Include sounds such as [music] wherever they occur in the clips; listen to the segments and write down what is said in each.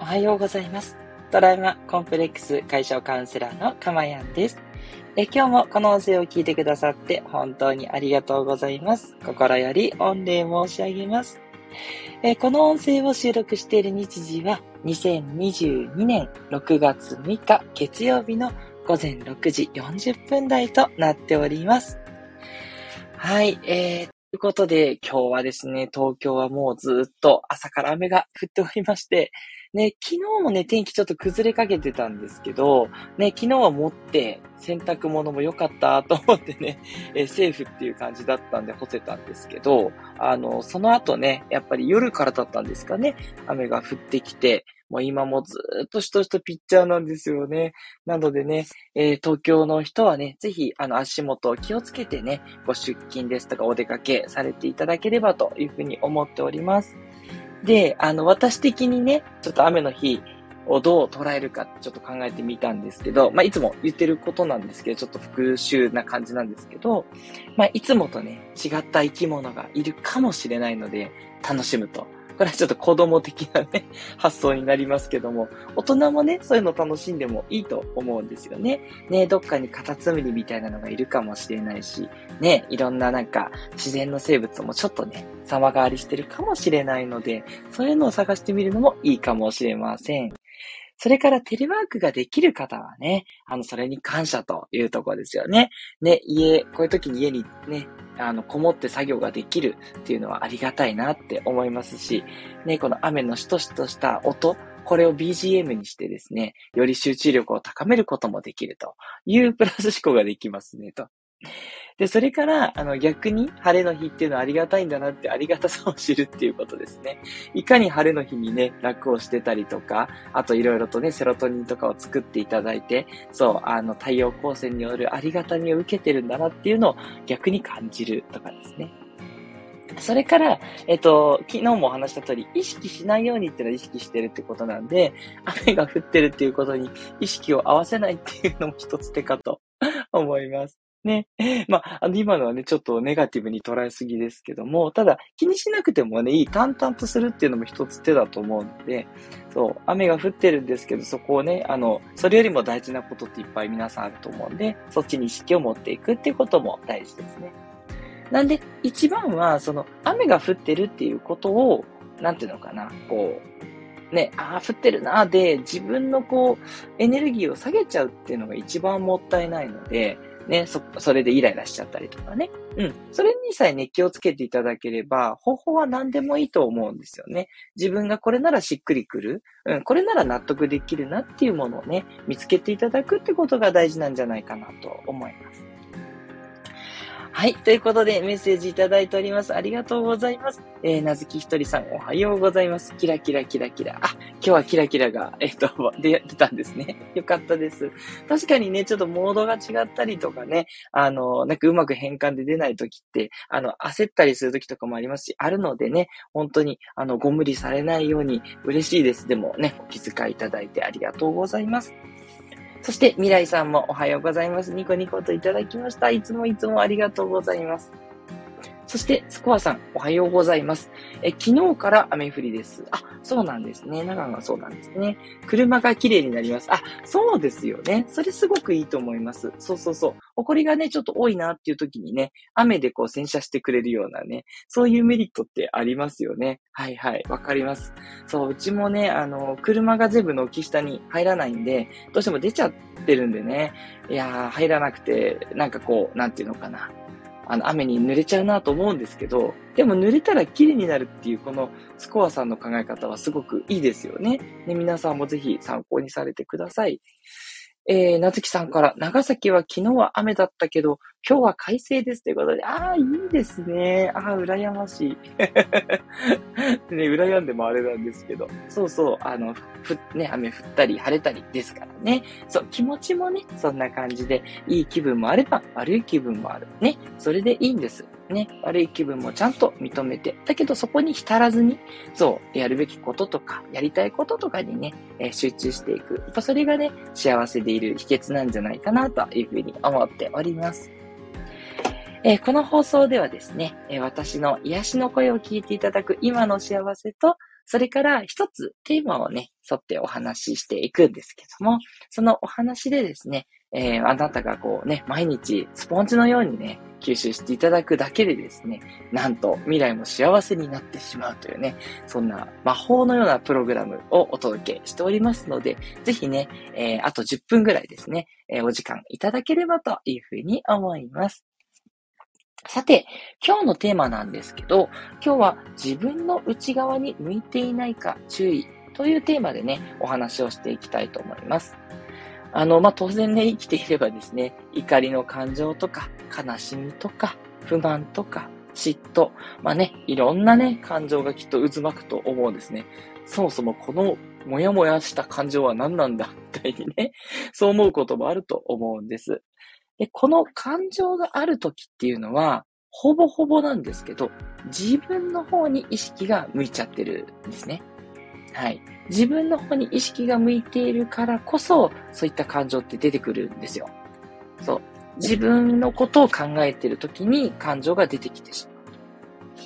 おはようございます。トラウマコンプレックス解消カウンセラーのかまやんです。え今日もこの音声を聞いてくださって本当にありがとうございます。心より御礼申し上げます。えこの音声を収録している日時は2022年6月6日月曜日の午前6時40分台となっております。はい、えー、ということで今日はですね、東京はもうずっと朝から雨が降っておりまして、ね、昨日もね、天気ちょっと崩れかけてたんですけど、ね、昨日は持って洗濯物も良かったと思ってね、[laughs] えセーフっていう感じだったんで干せたんですけど、あの、その後ね、やっぱり夜からだったんですかね、雨が降ってきて、もう今もずっとしとしとピッチャーなんですよね。なのでね、えー、東京の人はね、ぜひ、あの、足元を気をつけてね、ご出勤ですとかお出かけされていただければというふうに思っております。で、あの、私的にね、ちょっと雨の日をどう捉えるかちょっと考えてみたんですけど、まあ、いつも言ってることなんですけど、ちょっと復習な感じなんですけど、まあ、いつもとね、違った生き物がいるかもしれないので、楽しむと。これはちょっと子供的なね、[laughs] 発想になりますけども、大人もね、そういうの楽しんでもいいと思うんですよね。ね、どっかにカタツムリみたいなのがいるかもしれないし、ね、いろんななんか自然の生物もちょっとね、様変わりしてるかもしれないので、そういうのを探してみるのもいいかもしれません。それからテレワークができる方はね、あの、それに感謝というところですよね。ね、家、こういう時に家にね、あの、こもって作業ができるっていうのはありがたいなって思いますし、ね、この雨のしとしとした音、これを BGM にしてですね、より集中力を高めることもできるというプラス思考ができますね、と。で、それから、あの、逆に晴れの日っていうのはありがたいんだなってありがたさを知るっていうことですね。いかに晴れの日にね、楽をしてたりとか、あといろいろとね、セロトニンとかを作っていただいて、そう、あの、太陽光線によるありがたみを受けてるんだなっていうのを逆に感じるとかですね。それから、えっと、昨日もお話した通り、意識しないようにっていうのは意識してるってことなんで、雨が降ってるっていうことに意識を合わせないっていうのも一つ手かと思います。ね。[laughs] まあ、あの、今のはね、ちょっとネガティブに捉えすぎですけども、ただ、気にしなくてもね、いい、淡々とするっていうのも一つ手だと思うので、そう、雨が降ってるんですけど、そこをね、あの、それよりも大事なことっていっぱい皆さんあると思うんで、そっちに意識を持っていくっていうことも大事ですね。なんで、一番は、その、雨が降ってるっていうことを、なんていうのかな、こう、ね、ああ、降ってるな、で、自分のこう、エネルギーを下げちゃうっていうのが一番もったいないので、ね、そ、それでイライラしちゃったりとかね。うん。それにさえね、気をつけていただければ、方法は何でもいいと思うんですよね。自分がこれならしっくりくる。うん、これなら納得できるなっていうものをね、見つけていただくってことが大事なんじゃないかなと思います。はい。ということで、メッセージいただいております。ありがとうございます。えー、なずきひとりさん、おはようございます。キラキラキラキラ。あ、今日はキラキラが、えっ、ー、と、出たんですね。よかったです。確かにね、ちょっとモードが違ったりとかね、あの、なんかうまく変換で出ないときって、あの、焦ったりするときとかもありますし、あるのでね、本当に、あの、ご無理されないように嬉しいです。でもね、お気遣いいただいてありがとうございます。そして、未来さんもおはようございます。ニコニコといただきました。いつもいつもありがとうございます。そして、スコアさん、おはようございます。え、昨日から雨降りです。あ、そうなんですね。長野がそうなんですね。車が綺麗になります。あ、そうですよね。それすごくいいと思います。そうそうそう。埃がね、ちょっと多いなっていう時にね、雨でこう洗車してくれるようなね、そういうメリットってありますよね。はいはい。わかります。そう、うちもね、あの、車が全部軒下に入らないんで、どうしても出ちゃってるんでね。いやー、入らなくて、なんかこう、なんていうのかな。あの、雨に濡れちゃうなと思うんですけど、でも濡れたら綺麗になるっていうこのスコアさんの考え方はすごくいいですよね。ね皆さんもぜひ参考にされてください。えー、なずきさんから、長崎は昨日は雨だったけど、今日は快晴ですということで、ああ、いいですね。ああ、羨ましい。[laughs] ね、羨んでもあれなんですけど、そうそう、あの、ふ、ね、雨降ったり晴れたりですからね。そう、気持ちもね、そんな感じで、いい気分もあれば、悪い気分もある。ね、それでいいんです。ね、悪い気分もちゃんと認めて、だけどそこに浸らずに、そう、やるべきこととか、やりたいこととかにね、えー、集中していく。やっぱそれがね、幸せでいる秘訣なんじゃないかなというふうに思っております。えー、この放送ではですね、えー、私の癒しの声を聞いていただく今の幸せと、それから一つテーマをね、沿ってお話ししていくんですけども、そのお話でですね、えー、あなたがこうね、毎日スポンジのようにね、吸収していただくだけでですね、なんと未来も幸せになってしまうというね、そんな魔法のようなプログラムをお届けしておりますので、ぜひね、えー、あと10分ぐらいですね、えー、お時間いただければというふうに思います。さて、今日のテーマなんですけど、今日は自分の内側に向いていないか注意というテーマでね、お話をしていきたいと思います。あの、まあ、当然ね、生きていればですね、怒りの感情とか、悲しみとか、不満とか、嫉妬、まあね、いろんなね、感情がきっと渦巻くと思うんですね。そもそもこのもやもやした感情は何なんだ、みたいにね、そう思うこともあると思うんです。で、この感情がある時っていうのは、ほぼほぼなんですけど、自分の方に意識が向いちゃってるんですね。はい。自分の方に意識が向いているからこそ、そういった感情って出てくるんですよ。そう。自分のことを考えている時に感情が出てきてしまう。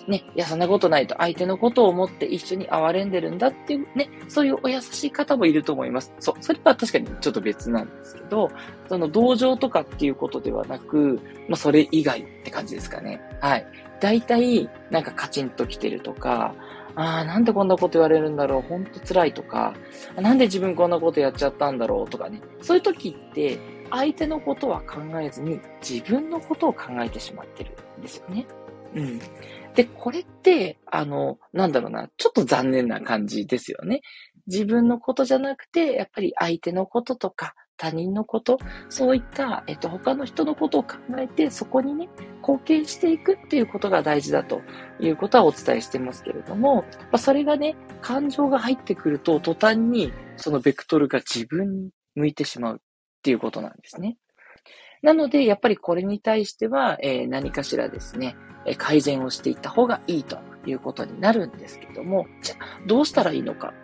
ね、いや、そんなことないと、相手のことを思って一緒に哀れんでるんだっていうね、そういうお優しい方もいると思います。そう、それは確かにちょっと別なんですけど、その同情とかっていうことではなく、まあ、それ以外って感じですかね。はい。大体、なんかカチンと来てるとか、ああ、なんでこんなこと言われるんだろう、ほんと辛いとか、なんで自分こんなことやっちゃったんだろうとかね。そういう時って、相手のことは考えずに、自分のことを考えてしまってるんですよね。うん。で、これって、あの、なんだろうな、ちょっと残念な感じですよね。自分のことじゃなくて、やっぱり相手のこととか、他人のこと、そういった、えっと、他の人のことを考えて、そこにね、貢献していくっていうことが大事だということはお伝えしてますけれども、まあ、それがね、感情が入ってくると、途端にそのベクトルが自分に向いてしまうっていうことなんですね。なので、やっぱりこれに対しては、えー、何かしらですね、え改善をしていった方がいいということになるんですけども、じゃあ、どうしたらいいのか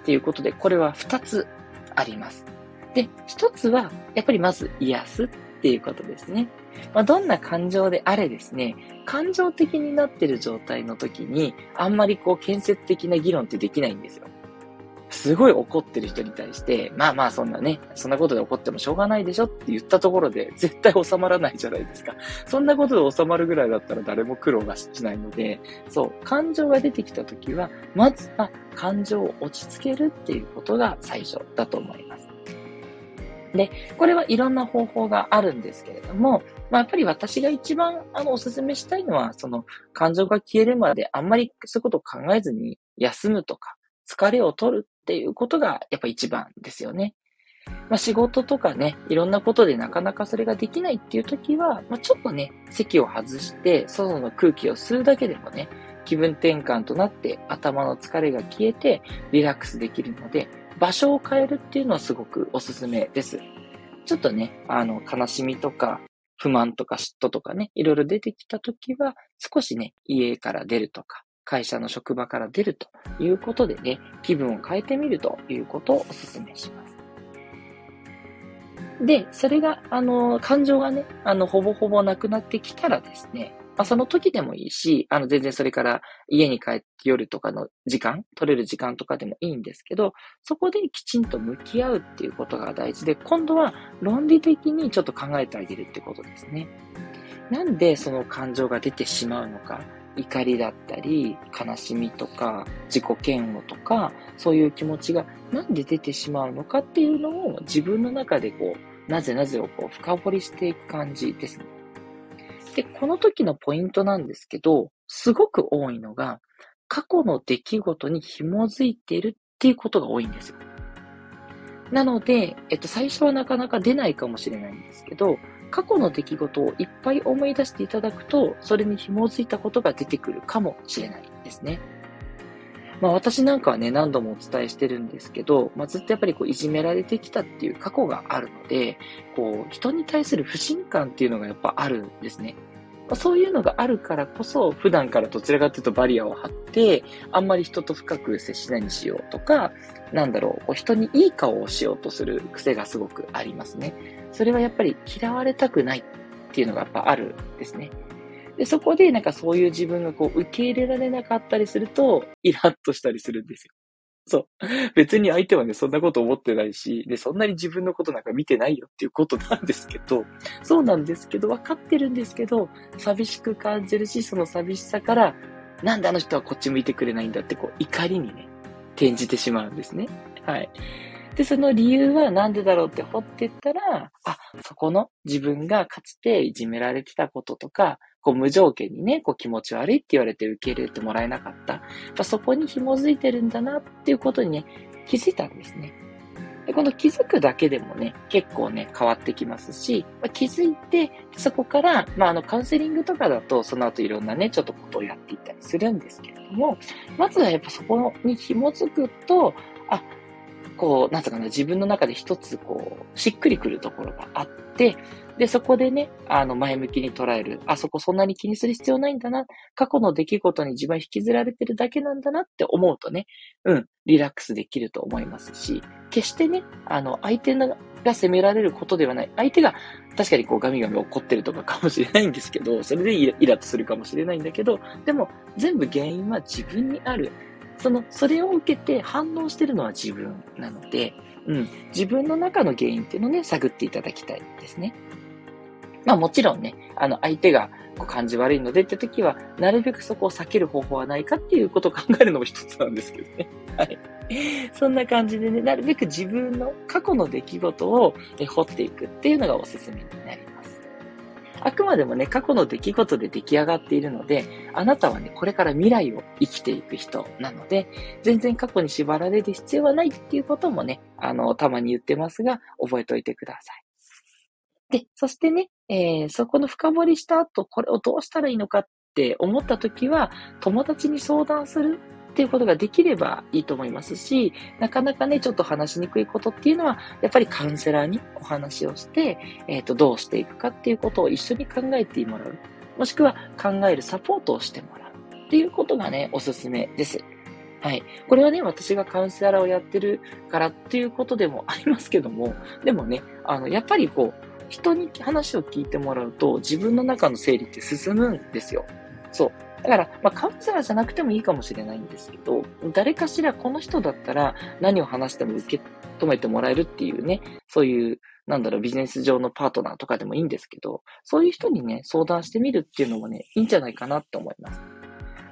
っていうことで、これは2つあります。で、1つは、やっぱりまず癒すっていうことですね。まあ、どんな感情であれですね、感情的になってる状態の時に、あんまりこう建設的な議論ってできないんですよ。すごい怒ってる人に対して、まあまあそんなね、そんなことで怒ってもしょうがないでしょって言ったところで絶対収まらないじゃないですか。そんなことで収まるぐらいだったら誰も苦労がしないので、そう、感情が出てきた時は、まずは感情を落ち着けるっていうことが最初だと思います。で、これはいろんな方法があるんですけれども、まあ、やっぱり私が一番あのお勧めしたいのは、その感情が消えるまであんまりそういうことを考えずに休むとか、疲れを取るっていうことがやっぱ一番ですよね。まあ、仕事とかね、いろんなことでなかなかそれができないっていう時は、まあ、ちょっとね、席を外して、外の空気を吸うだけでもね、気分転換となって頭の疲れが消えてリラックスできるので、場所を変えるっていうのはすごくおすすめです。ちょっとね、あの、悲しみとか、不満とか嫉妬とかね、いろいろ出てきた時は、少しね、家から出るとか、会社の職場から出るということでね、気分を変えてみるということをお勧めします。で、それが、あの、感情がね、あの、ほぼほぼなくなってきたらですね、まあ、その時でもいいし、あの、全然それから家に帰って夜とかの時間、取れる時間とかでもいいんですけど、そこできちんと向き合うっていうことが大事で、今度は論理的にちょっと考えてあげるってことですね。なんでその感情が出てしまうのか。怒りだったり、悲しみとか、自己嫌悪とか、そういう気持ちがなんで出てしまうのかっていうのを自分の中でこう、なぜなぜをこう深掘りしていく感じですね。で、この時のポイントなんですけど、すごく多いのが、過去の出来事に紐づいているっていうことが多いんですよ。なので、えっと、最初はなかなか出ないかもしれないんですけど、過去の出来事をいっぱい思い出していただくと、それに紐づいたことが出てくるかもしれないですね。まあ私なんかはね、何度もお伝えしてるんですけど、まあずっとやっぱりこういじめられてきたっていう過去があるので、こう人に対する不信感っていうのがやっぱあるんですね。そういうのがあるからこそ、普段からどちらかというとバリアを張って、あんまり人と深く接しないにしようとか、なんだろう、こう人にいい顔をしようとする癖がすごくありますね。それはやっぱり嫌われたくないっていうのがやっぱあるんですね。で、そこでなんかそういう自分がこう受け入れられなかったりすると、イラッとしたりするんですよ。そう。[laughs] 別に相手はね、そんなこと思ってないし、で、そんなに自分のことなんか見てないよっていうことなんですけど、[laughs] そうなんですけど、分かってるんですけど、寂しく感じるし、その寂しさから、なんであの人はこっち向いてくれないんだって、こう、怒りにね、転じてしまうんですね。はい。で、その理由はなんでだろうって掘ってったら、あ、そこの自分がかつていじめられてたこととか、こう無条件にね、こう気持ち悪いって言われて受け入れてもらえなかった。やっぱそこに紐づいてるんだなっていうことにね、気づいたんですね。でこの気づくだけでもね、結構ね、変わってきますし、まあ、気づいて、そこから、まあ、あの、カウンセリングとかだと、その後いろんなね、ちょっとことをやっていったりするんですけれども、まずはやっぱそこに紐づくと、あ、こう、なんつうかな、自分の中で一つ、こう、しっくりくるところがあって、で、そこでね、あの、前向きに捉える。あそこそんなに気にする必要ないんだな。過去の出来事に自分は引きずられてるだけなんだなって思うとね、うん、リラックスできると思いますし、決してね、あの、相手が責められることではない。相手が確かにこうガミガミ怒ってるとかかもしれないんですけど、それでイラッとするかもしれないんだけど、でも全部原因は自分にある。その、それを受けて反応してるのは自分なので、うん、自分の中の原因っていうのをね、探っていただきたいですね。まあもちろんね、あの相手がこう感じ悪いのでって時は、なるべくそこを避ける方法はないかっていうことを考えるのも一つなんですけどね。[laughs] はい。そんな感じでね、なるべく自分の過去の出来事を掘っていくっていうのがおすすめになります。あくまでもね、過去の出来事で出来上がっているので、あなたはね、これから未来を生きていく人なので、全然過去に縛られる必要はないっていうこともね、あの、たまに言ってますが、覚えておいてください。で、そしてね、えー、そこの深掘りした後、これをどうしたらいいのかって思った時は、友達に相談するっていうことができればいいと思いますし、なかなかね、ちょっと話しにくいことっていうのは、やっぱりカウンセラーにお話をして、えっ、ー、と、どうしていくかっていうことを一緒に考えてもらう。もしくは考えるサポートをしてもらうっていうことがね、おすすめです。はい。これはね、私がカウンセラーをやってるからっていうことでもありますけども、でもね、あの、やっぱりこう、人に話を聞いてもらうと、自分の中の整理って進むんですよ。そう。だから、まあ、カウンセラーじゃなくてもいいかもしれないんですけど、誰かしらこの人だったら何を話しても受け止めてもらえるっていうね、そういう、なんだろう、ビジネス上のパートナーとかでもいいんですけど、そういう人にね、相談してみるっていうのもね、いいんじゃないかなって思います。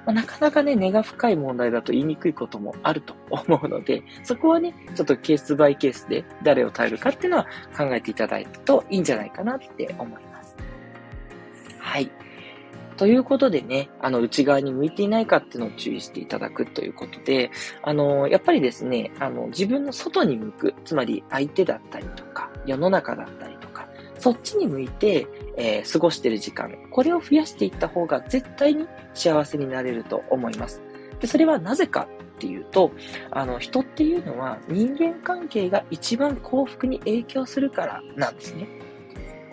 まあ、なかなかね、根が深い問題だと言いにくいこともあると思うので、そこはね、ちょっとケースバイケースで誰を頼るかっていうのは考えていただくといいんじゃないかなって思います。はい。ということでね、あの、内側に向いていないかっていうのを注意していただくということで、あの、やっぱりですね、あの、自分の外に向く、つまり相手だったりとか、世の中だったりとか、そっちに向いて、えー、過ごしてる時間、これを増やしていった方が絶対に幸せになれると思います。で、それはなぜかっていうと、あの、人っていうのは人間関係が一番幸福に影響するからなんですね。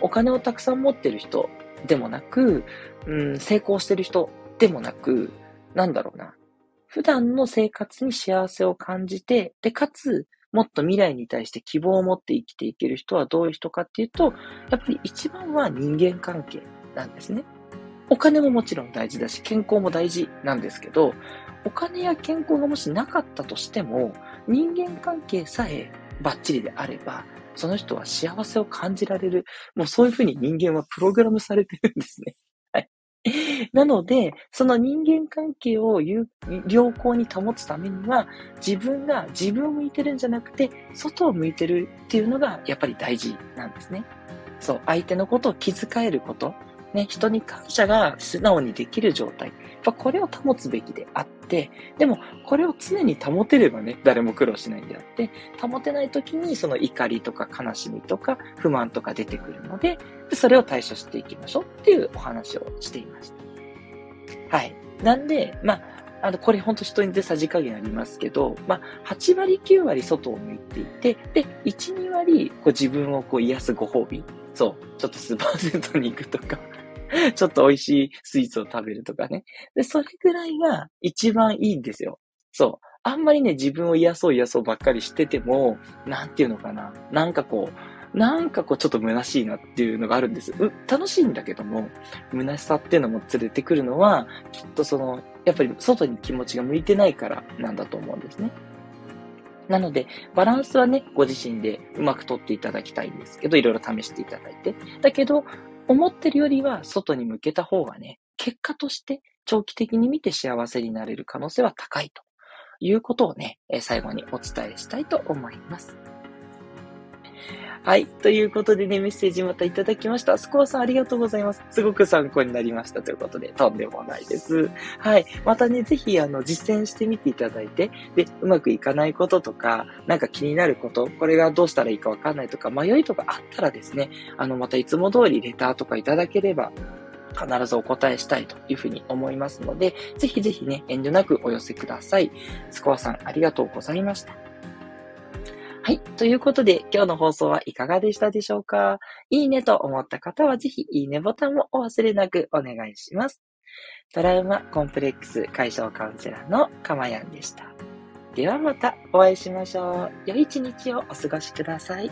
お金をたくさん持ってる人でもなく、うん、成功してる人でもなく、なんだろうな。普段の生活に幸せを感じて、で、かつ、もっと未来に対して希望を持って生きていける人はどういう人かっていうと、やっぱり一番は人間関係なんですね。お金ももちろん大事だし、健康も大事なんですけど、お金や健康がもしなかったとしても、人間関係さえバッチリであれば、その人は幸せを感じられる。もうそういうふうに人間はプログラムされてるんですね。[laughs] なので、その人間関係を良好に保つためには、自分が自分を向いてるんじゃなくて、外を向いてるっていうのがやっぱり大事なんですね。そう、相手のことを気遣えること。ね、人に感謝が素直にできる状態。やっぱこれを保つべきであって、でもこれを常に保てればね、誰も苦労しないんであって、保てない時にその怒りとか悲しみとか不満とか出てくるので、でそれを対処していきましょうっていうお話をしていました。はい。なんで、まあ、あの、これ本当人にでさじ加減ありますけど、まあ、8割9割外を向いていて、で、1、2割こう自分をこう癒すご褒美。そう。ちょっとスーパーセントに行くとか [laughs] ちょっと美味しいスイーツを食べるとかね。で、それぐらいが一番いいんですよ。そう。あんまりね、自分を癒そう癒そうばっかりしてても、なんていうのかな。なんかこう、なんかこうちょっと虚しいなっていうのがあるんです。う楽しいんだけども、虚しさっていうのも連れてくるのは、きっとその、やっぱり外に気持ちが向いてないからなんだと思うんですね。なので、バランスはね、ご自身でうまく取っていただきたいんですけど、いろいろ試していただいて。だけど、思ってるよりは外に向けた方がね、結果として長期的に見て幸せになれる可能性は高いということをね、最後にお伝えしたいと思います。はい。ということでね、メッセージまたいただきました。スコアさんありがとうございます。すごく参考になりましたということで、とんでもないです。はい。またね、ぜひ、あの、実践してみていただいて、で、うまくいかないこととか、なんか気になること、これがどうしたらいいかわかんないとか、迷いとかあったらですね、あの、またいつも通りレターとかいただければ、必ずお答えしたいというふうに思いますので、ぜひぜひね、遠慮なくお寄せください。スコアさん、ありがとうございました。はい。ということで、今日の放送はいかがでしたでしょうか？いいねと思った方はぜひいいねボタンもお忘れなくお願いします。トラウマコンプレックス解消カウンセラーのかまやんでした。ではまたお会いしましょう。良い一日をお過ごしください。